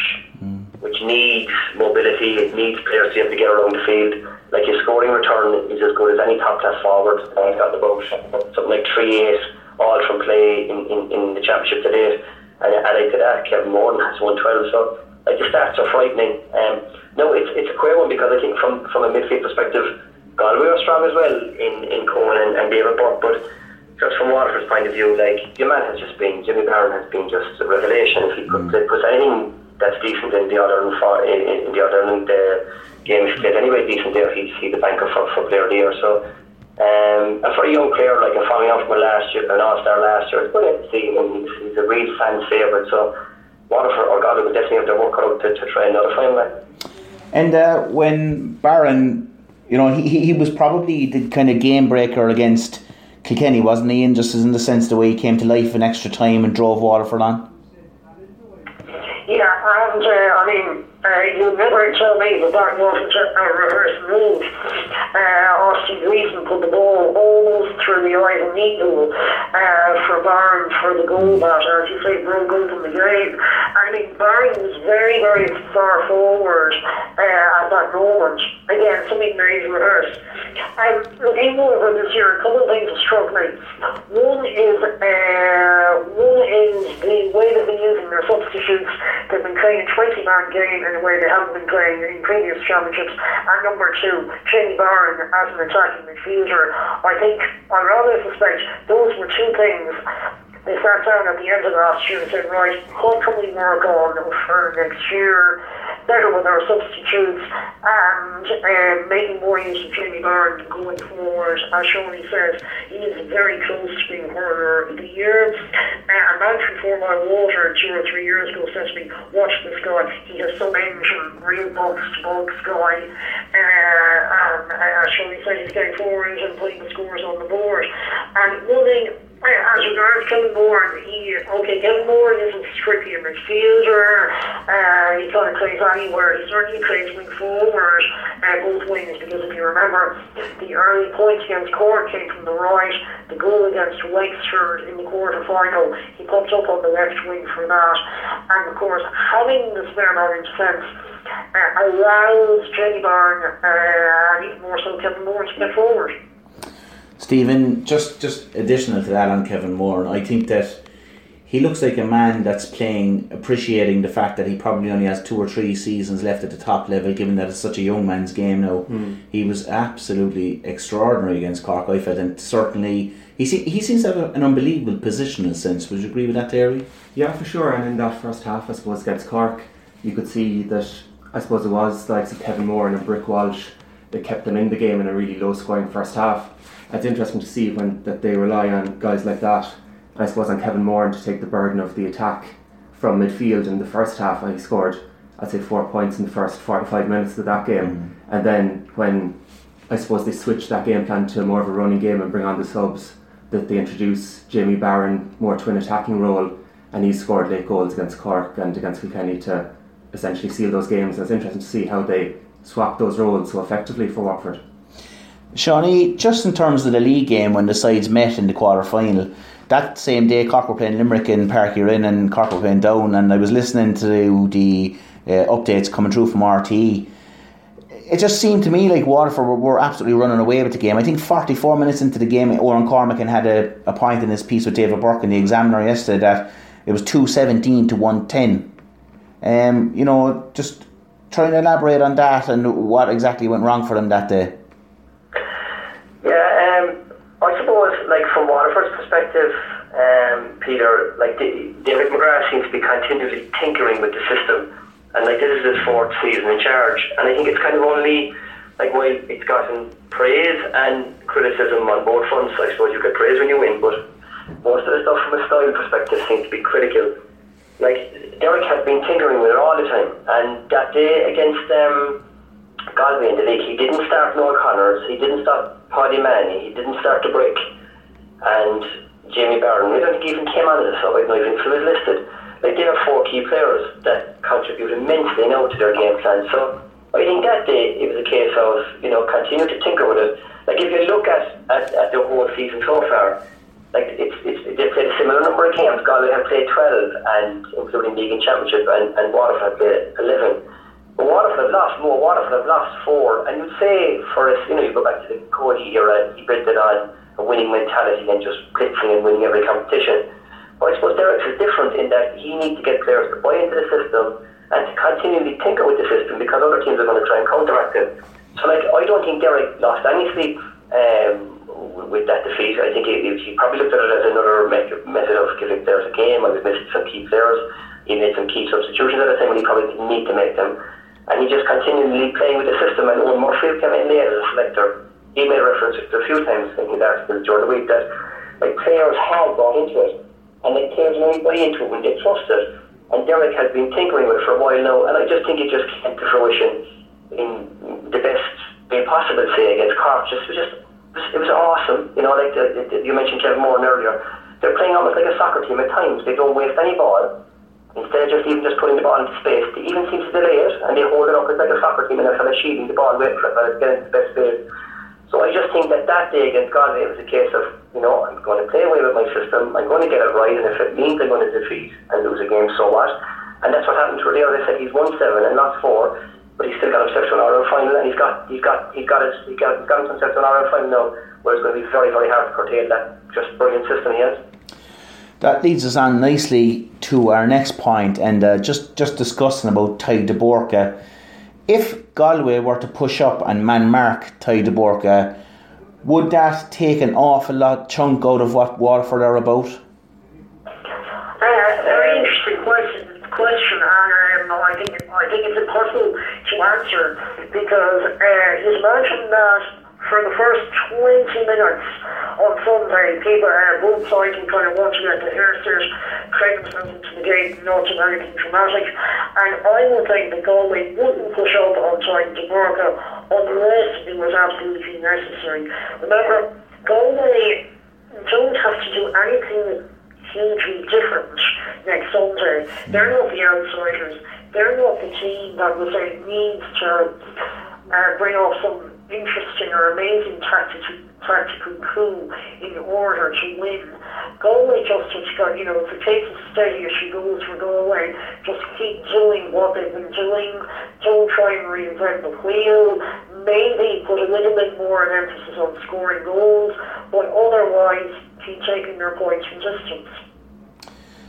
mm. which needs mobility. It needs players to be able to get around the field. Like his scoring return is as good as any top class forward. And he's got about something like three eight all from play in, in, in the championship today. And added to that, Kevin Moran has one twelve. So like the stats are frightening. Um, no, it's it's a queer one because I think from from a midfield perspective, Galway are strong as well in in Coen and, and David Burke, but just from Waterford's point of view, like your man has just been Jamie Barron has been just a revelation. If he could mm. put anything that's decent in the other in, in the other in the game, if he played anyway decent there, he's he's the banker for, for player of the year. So. Um, and for a young player like a following on from last year, an All Star last year, it's good to see him. He's, he's a real fan favourite. So Waterford or Galway would definitely have to work out to, to try another final. And uh, when Barron, you know, he, he was probably the kind of game breaker against Kilkenny, wasn't he? And just in the sense the way he came to life in extra time and drove Waterford on. Yeah, and uh, I mean, uh, you never tell me that that wasn't a reverse move. Uh, Austin Gleeson put the ball almost through the eye of needle uh, for Barron for the goal batter, as you say, broke open the game. I mean, Barron was very, very far forward uh, at that moment. Again, something very reversed. Um, looking over this year, a couple of things have struck me. One is, uh, one is the way they've been using their substitutes. They've playing a 20-man game in a way they haven't been playing in previous championships. And number two, Jamie Barron as an attacking midfielder. I think, I rather suspect those were two things they sat down at the end of last year and said, right, what can we work on for next year? Better with our substitutes and um, making more use of Jamie Barron going forward. As Seánie says, he is very close to being hurler of the year. Uh, a man from Fourmilewater two or three years ago said to me, watch this guy, he has some engine, real box to box guy. Uh, and uh, as Seánie said, he's getting forward and putting the scores on the board. And one thing as regards Kevin Moore, he okay, Kevin Moore isn't strictly a midfielder. Uh, he kind of plays anywhere. He certainly plays wing forward, uh, both wings. Because if you remember, the early points against Cork came from the right. The goal against Wexford in the quarter final, he popped up on the left wing for that. And of course, having the spare man in defence. Uh, allows Jamie Barron uh, and even more so Kevin Moore to get forward. Stephen, just just additional to that on Kevin Moore, I think that he looks like a man that's playing, appreciating the fact that he probably only has two or three seasons left at the top level, given that it's such a young man's game now. Mm. He was absolutely extraordinary against Cork, I felt, and certainly he se- he seems to have an unbelievable positional sense. Would you agree with that, Terry? Yeah, for sure. And in that first half, I suppose against Cork, you could see that I suppose it was like Kevin Moore and a Brick Walsh that kept them in the game in a really low scoring first half it's interesting to see when that they rely on guys like that. I suppose on Kevin Moore to take the burden of the attack from midfield in the first half. He scored, I'd say, four points in the first 45 minutes of that game. Mm. And then when I suppose they switch that game plan to more of a running game and bring on the subs, that they introduce Jamie Barron more to an attacking role, and he scored late goals against Cork and against Kilkenny to essentially seal those games. And it's interesting to see how they swap those roles so effectively for Waterford. Seánie, just in terms of the league game when the sides met in the quarter final, that same day Cork were playing Limerick in Páirc Uí and Cork were playing Down, and I was listening to the uh, updates coming through from RTE. It just seemed to me like Waterford were, were, absolutely running away with the game. I think 44 minutes into the game, Owen Cormican had a, a point in his piece with David Burke in the Examiner yesterday that it was 217 to 110. Um, you know, just trying to elaborate on that and what exactly went wrong for them that day. Yeah, um, I suppose, like from Waterford's perspective, um, Peter, like David McGrath seems to be continually tinkering with the system, and like this is his fourth season in charge, and I think it's kind of only like while it's gotten praise and criticism on both fronts. I suppose you get praise when you win, but most of the stuff from a style perspective seems to be critical. Like Derek has been tinkering with it all the time, and that day against um, Galway in the league, he didn't start Noel Connors, he didn't start Paddy Manny, he didn't start the break, and Jamie Barron. I don't think he even came on as a sub. I don't even if he was listed. Like they are four key players that contribute immensely now to their game plan. So I think that day it was a case of you know continue to tinker with it. Like if you look at, at, at the whole season so far, like it's, it's they played a similar number of games. Galway have played twelve, and including league and championship, and, and Waterford have played eleven. Waterford have lost more. Waterford have lost four. And you'd say for us, you know, you go back to the Cody era, he built it on a winning mentality and just blitzing and winning every competition. But I suppose Derek's is different in that he needs to get players to buy into the system and to continually tinker with the system because other teams are going to try and counteract it. So, like, I don't think Derek lost any sleep um, with that defeat. I think he, he probably looked at it as another method of giving players a game. I was missing some key players. He made some key substitutions at a time when he probably didn't need to make them and he just continually playing with the system. And when Murphy came in there as a selector, he made reference to a few times in his articles during the week that like players have bought into it, and like players only buy into it when they trust it. And Derek has been tinkering with it for a while now, and I just think it just came to fruition in the best way possible. Say against Cork, just just it was awesome. You know, like the, the, you mentioned Kevin Moran earlier, they're playing almost like a soccer team at times. They don't waste any ball Instead of just even just putting the ball into space, they even seem to delay it and they hold it up. It's like a soccer team and they're kind of shielding the ball, waiting for it to get into the best space. So I just think that that day against Galway it was a case of, you know, I'm going to play away with my system, I'm going to get it right, and if it means I'm going to defeat and lose a game, so what? And that's what happened to Rio. They said he's won seven and not four, but he's still got himself to an Ireland final, and he's got he's got he's got his, he got, he's got himself to an Ireland final now, where it's going to be very very hard to curtail that just brilliant system he has. That leads us on nicely to our next point, and uh, just just discussing about Tadhg de Búrca. If Galway were to push up and man mark Tadhg de Búrca, would that take an awful lot chunk out of what Waterford are about? Uh, very interesting question, question, um, I think I think it's impossible to answer because uh, mentioned that for the first 20 minutes on Sunday, people are both sides and kind of to get the hairsters, create themselves into the game, not to anything dramatic. And I would think that Galway wouldn't push up on Tadhg de Búrca unless it was absolutely necessary. Remember, Galway don't have to do anything hugely different next Sunday. They're not the outsiders. They're not the team that was say needs to uh, bring off some interesting or amazing tactical, tactical coup in order to win. Galway just has got, you know, if it takes a steady as she goes for Galway, just keep doing what they've been doing. Don't try and reinvent the wheel. Maybe put a little bit more emphasis on scoring goals, but otherwise keep taking their points from distance.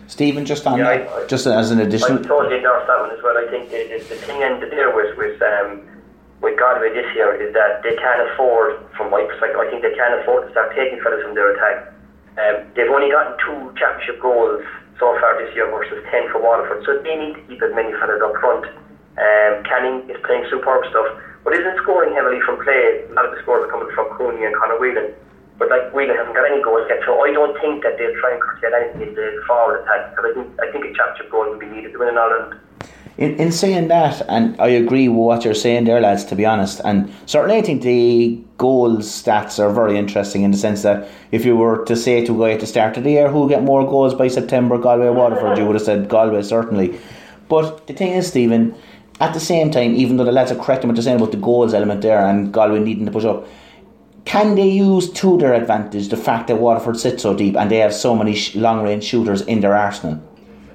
Stephen, just on yeah, that, I, just as an additional. I totally endorse that one as well. I think the, the, the thing ended there with with um, with Galway this year is that they can't afford, from my perspective, I think they can't afford to start taking fellas from their attack. Um, they've only gotten two championship goals so far this year versus 10 for Waterford, so they need to keep as many fellas up front. Um, Canning is playing superb stuff, but isn't scoring heavily from play. A lot of the scores are coming from Cooney and Conor Whelan. But like Whelan hasn't got any goals yet, so I don't think that they'll try and curtail anything in the forward attack because I think I think a championship goal will be needed to win an Ireland in, in saying that, and I agree with what you're saying there, lads, to be honest, and certainly I think the goals stats are very interesting in the sense that if you were to say to a guy at the start of the year who will get more goals by September, Galway or Waterford, you would have said Galway, certainly. But the thing is, Stephen, at the same time, even though the lads are correct in what they're saying about the goals element there and Galway needing to push up, can they use to their advantage the fact that Waterford sits so deep and they have so many long range shooters in their arsenal?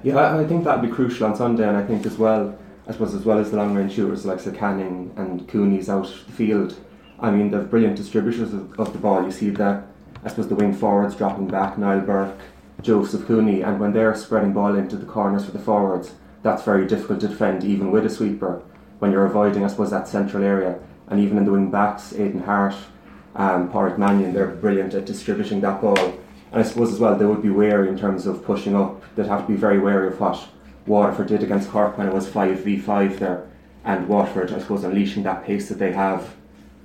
Yeah, I think that'd be crucial on Sunday, and I think as well, I suppose as well as the long range shooters like Sir Canning and Cooney's out the field. I mean, they're brilliant distributors of, of the ball. You see that, I suppose the wing forwards dropping back, Niall Burke, Joseph Cooney, and when they're spreading ball into the corners for the forwards, that's very difficult to defend even with a sweeper when you're avoiding, I suppose, that central area. And even in the wing backs, Aidan Harte, um, Pádraig Mannion, they're brilliant at distributing that ball. And I suppose as well, they would be wary in terms of pushing up. They'd have to be very wary of what Waterford did against Cork when it was 5v5 there. And Waterford, I suppose, unleashing that pace that they have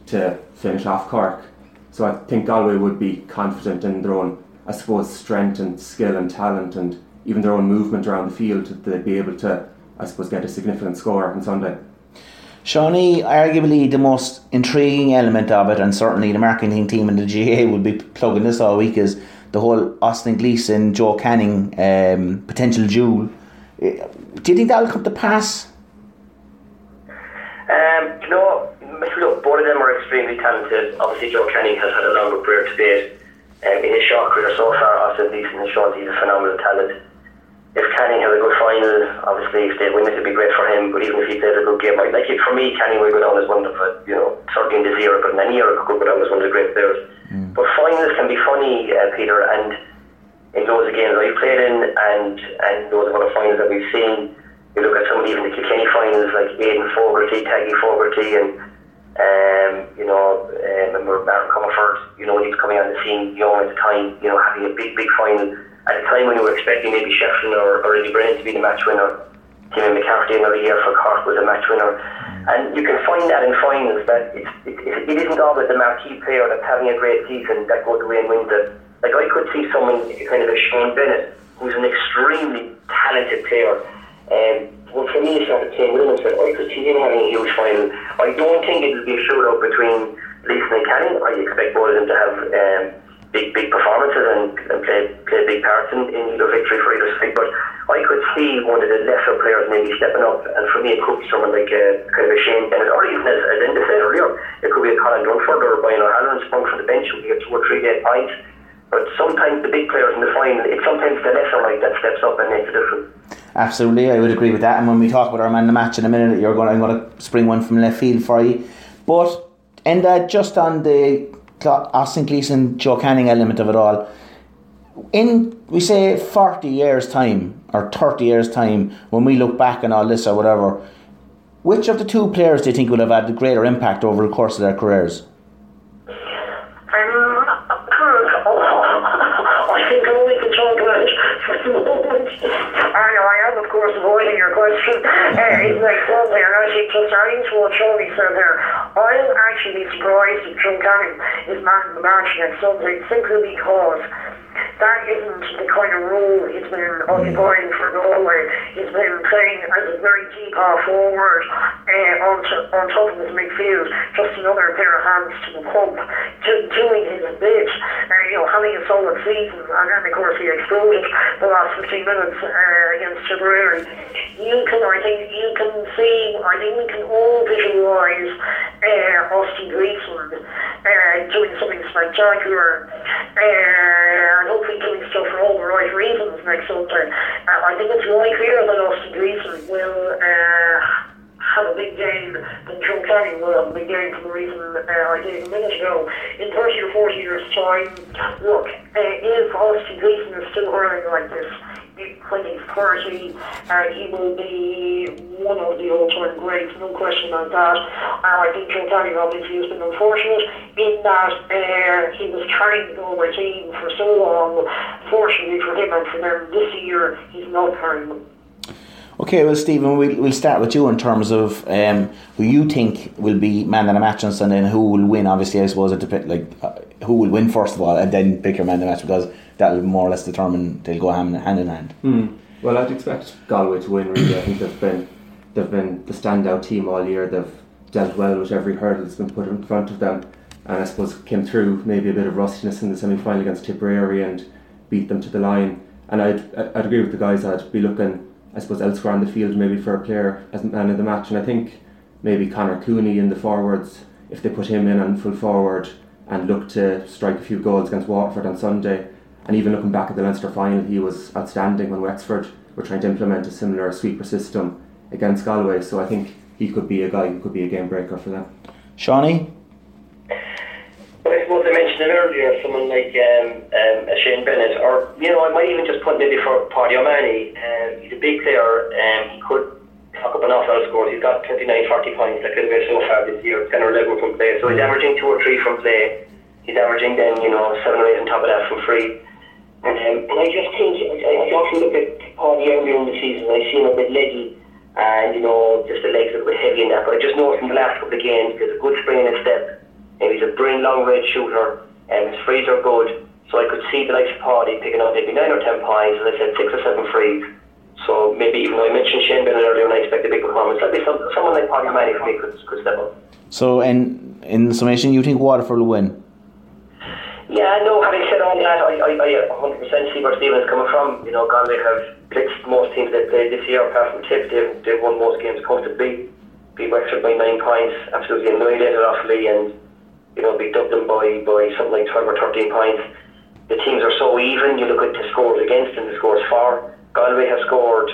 to finish off Cork. So I think Galway would be confident in their own, I suppose, strength and skill and talent and even their own movement around the field. They'd be able to, I suppose, get a significant score on Sunday. Seánie, arguably the most intriguing element of it, and certainly the marketing team in the GA would be plugging this all week, is the whole Austin Gleeson, Joe Canning um, potential duel. Eh, do you think that'll come to pass? Um, you know, look, both of them are extremely talented. Obviously, Joe Canning has had a longer career to date. Um, in his short career so far, Austin Gleeson has shown he's a phenomenal talent if Canning has a good final, obviously if they win it, it'd be great for him. But even if he plays a good game, like, like for me, Canning will go down as one of the, you know, certainly in this era, but in any era could go down as one of the great players. Mm. But finals can be funny, uh, Peter, and in those games I've played in, and and those other finals that we've seen, you look at some of even the Kilkenny finals like Aidan Fogarty, Taggy Fogarty, and um, you know, um, remember Martin Comerford, you know, he was coming on the scene young at the time, you know, having a big, big final at a time when you were expecting maybe Shefflin or, or Eddie Brennan to be the match winner, Timmy McCarthy another year for Cork was a match winner. And you can find that in finals that it's, it, it isn't always the marquee player that's having a great season that goes away and wins it. Like I could see someone kind of a Sean Bennett, who's an extremely talented player. Um, well, for me, it's not the same with him. I could see him having a huge final. I don't think it'll be a shootout between Gleeson and Canning. I expect both of them to have um, big big performances and, and play play big parts in, in either victory for either side. But I could see one of the lesser players maybe stepping up, and for me it could be someone like uh, kind of a Shane Bennett, or even as, as Enda said earlier, it could be a Colin Dunford or Brian O'Halloran sprung from the bench can get two or three dead points. But sometimes the big players in the final, it's sometimes the lesser right that steps up and makes a difference. Absolutely, I would agree with that. And when we talk about our man the match in a minute, you're going, I'm going to spring one from left field for you. But and uh, just on the Austin Gleeson, Joe Canning element of it all. In we say forty years time or thirty years time, when we look back on all this or whatever, which of the two players do you think will have had the greater impact over the course of their careers? I am, of course, avoiding your question. Uh, it's like, well, they're actually just starting to show me so there. I'll actually be surprised if Joe Canning is not in the match next Sunday simply because that isn't the kind of role he's been occupying for Galway. He's been playing as a very deep half forward uh, on, t- on top of his midfield, just another pair of hands to the pump, just doing his bit, uh, you know, having a solid season. And then, of course, he exploded the last 15 minutes uh, against Tipperary. You can, I think, you can see, I think we can all visualise uh, Austin Gleeson uh, doing something spectacular. Uh, and hopefully doing stuff for all the right reasons next Sunday. Uh, I think it's likelier that Austin Gleeson will uh, have a big game than Joe Canning will have a big game for the reason uh, I gave a minute ago. In 30 or 40 years' time, look, uh, if Austin Gleeson is still hurling like this, he's 30, uh, he will be one of the all-time greats, no question about that. Uh, I think Joe Canning obviously has been unfortunate in that uh, he was carrying the Galway team for so long. Fortunately for him and for them, this year he's not carrying them. Okay, well, Stephen, we'll, we'll start with you in terms of um, who you think will be man of the match on Sunday and who will win. Obviously, I suppose it depends, like uh, who will win first of all, and then pick your man of the match because that will more or less determine they'll go hand, in hand. Mm. Well, I'd expect Galway to win. Really, I think they've been they've been the standout team all year. They've dealt well with every hurdle that's been put in front of them, and I suppose came through maybe a bit of rustiness in the semi final against Tipperary and beat them to the line. And I'd I'd agree with the guys. I'd be looking I suppose elsewhere on the field, maybe for a player as man of the match. And I think maybe Conor Cooney in the forwards, if they put him in on full forward and look to strike a few goals against Waterford on Sunday, and even looking back at the Leinster final, he was outstanding when Wexford were trying to implement a similar sweeper system against Galway. So I think he could be a guy who could be a game breaker for them. Seánie? But I suppose I mentioned it earlier, someone like um, um, Shane Bennett, or you know, I might even just put maybe for Paddy O'Mahony. Um, he's a big player, and um, he could talk up an awful lot of scores. He's got 29, 40 points could have been so far this year, 10 or 11 from play. So he's averaging two or three from play. He's averaging then, you know, seven or eight on top of that from free. Um, and I just think, I, I often look at Paddy earlier in the season, I see him a bit leggy and you know just the legs a bit heavy in that. But I just noticed in the last couple of games, there's a good spring in his step. And he's a brilliant long range shooter, and his frees are good. So I could see the likes of Paddy picking up maybe nine or ten points, as I said, six or seven frees. So maybe even though I mentioned Shane Bennett earlier and I expect a big performance, maybe some, someone like Paddy O'Mahony for me could, could step up. So in in summation, you think Waterford will win? Yeah, no, having said all that, I, I, I uh, 100% see where Stephen is coming from. You know, Galway have blitzed most teams they've played this year, apart from Tip, they've, they've won most games comfortably. Beat Wexford by nine points, absolutely annihilated Offaly, and you know, beat Dublin by, by something like 12 or 13 points. The teams are so even. You look at the scores against and the scores for. Galway have scored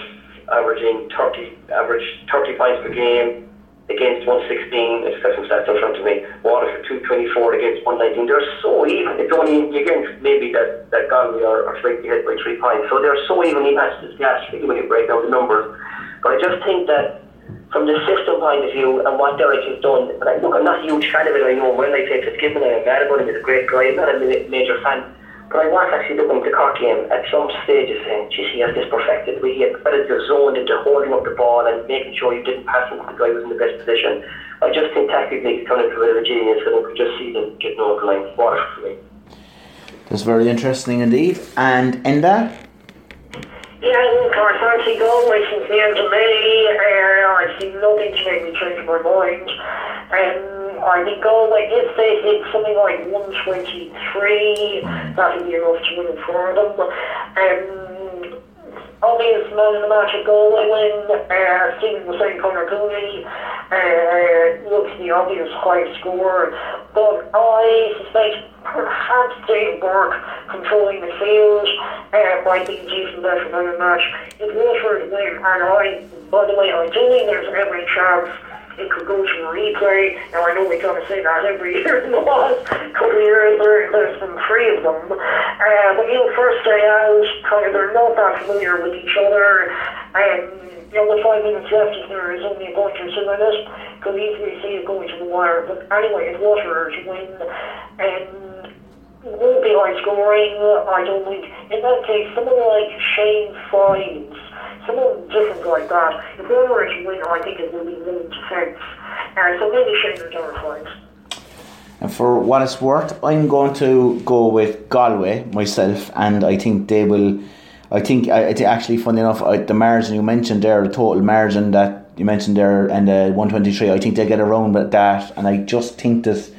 averaging 30, average 30 points per game against 116. It's got some stats in front of me. Waterford 224 against 119. They're so even. It's only against maybe that, that Galway are, are slightly ahead by three points. So they're so evenly matched as gas when you break down the numbers. But I just think that from the system point of view and what Derek has done, I, look, I'm not a huge fan of it, I know well, I say Fitzgibbon, I'm him, he's a great guy, I'm not a major fan, but I was actually looking at the Cork game at some stages saying, geez, he has this perfected, he had better zoned into holding up the ball and making sure you didn't pass into the guy was in the best position. I just think tactically he's turned into a bit of a genius, and I could just see them getting over the line. Water for me. That's very interesting indeed. And Enda? Yeah, course, I see Galway since the end of May. Uh, I see nothing to make me change my mind. Um, I think Galway, if they hit something like 123, that would be enough to win for them. Um, obvious man in the match at Galway win, uh, Stephen was saying Conor Cooney, uh, looks the obvious high score, but I suspect perhaps Dave Burke controlling the field uh, might be decent better than the match. If Waterford win, and I, by the way, I do think there's every chance it could go to replay. Now I know we kind of say that every year in the last couple of years. There, there's been three of them. Uh, but you know, first day out, kind of they're not that familiar with each other. And you know, with five minutes left, if there is only a point or two in it, could easily see it going to the wire. But anyway, if Waterford win, and won't be high scoring. I don't think. In that case, someone like Shane Fives, someone different like that, if they were to win, I think it will be winning defence. Uh, so maybe Shane or Darren Fives. And for what it's worth, I'm going to go with Galway myself, and I think they will. I think I, actually, funny enough, I, the margin you mentioned there, the total margin that you mentioned there, and the 123, I think they get around that, and I just think that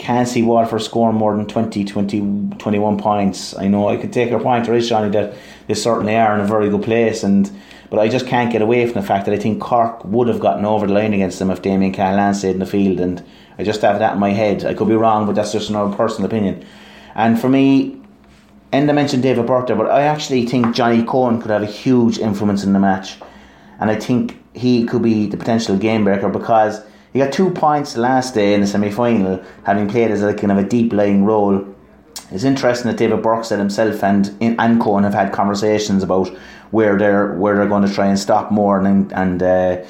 can't see Waterford scoring more than 20, 20, 21 points. I know I could take your point, right, Johnny, that they certainly are in a very good place, and but I just can't get away from the fact that I think Cork would have gotten over the line against them if Damien Cahalane stayed in the field, and I just have that in my head. I could be wrong, but that's just another personal opinion. And for me, and I mentioned David Burke there, but I actually think Johnny Coen could have a huge influence in the match, and I think he could be the potential game breaker because he got two points last day in the semi final, having played as a kind of a deep lying role. It's interesting that David Burke said himself and and Coen have had conversations about where they're where they're going to try and stop Moran and and uh,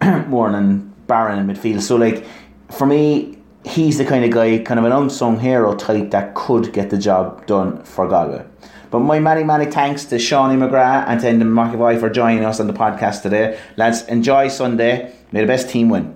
Moran and Barron in midfield. So like for me, he's the kind of guy, kind of an unsung hero type that could get the job done for Galway. But my many, many thanks to Seánie McGrath and to Enda McEvoy for joining us on the podcast today. Lads, enjoy Sunday. May the best team win.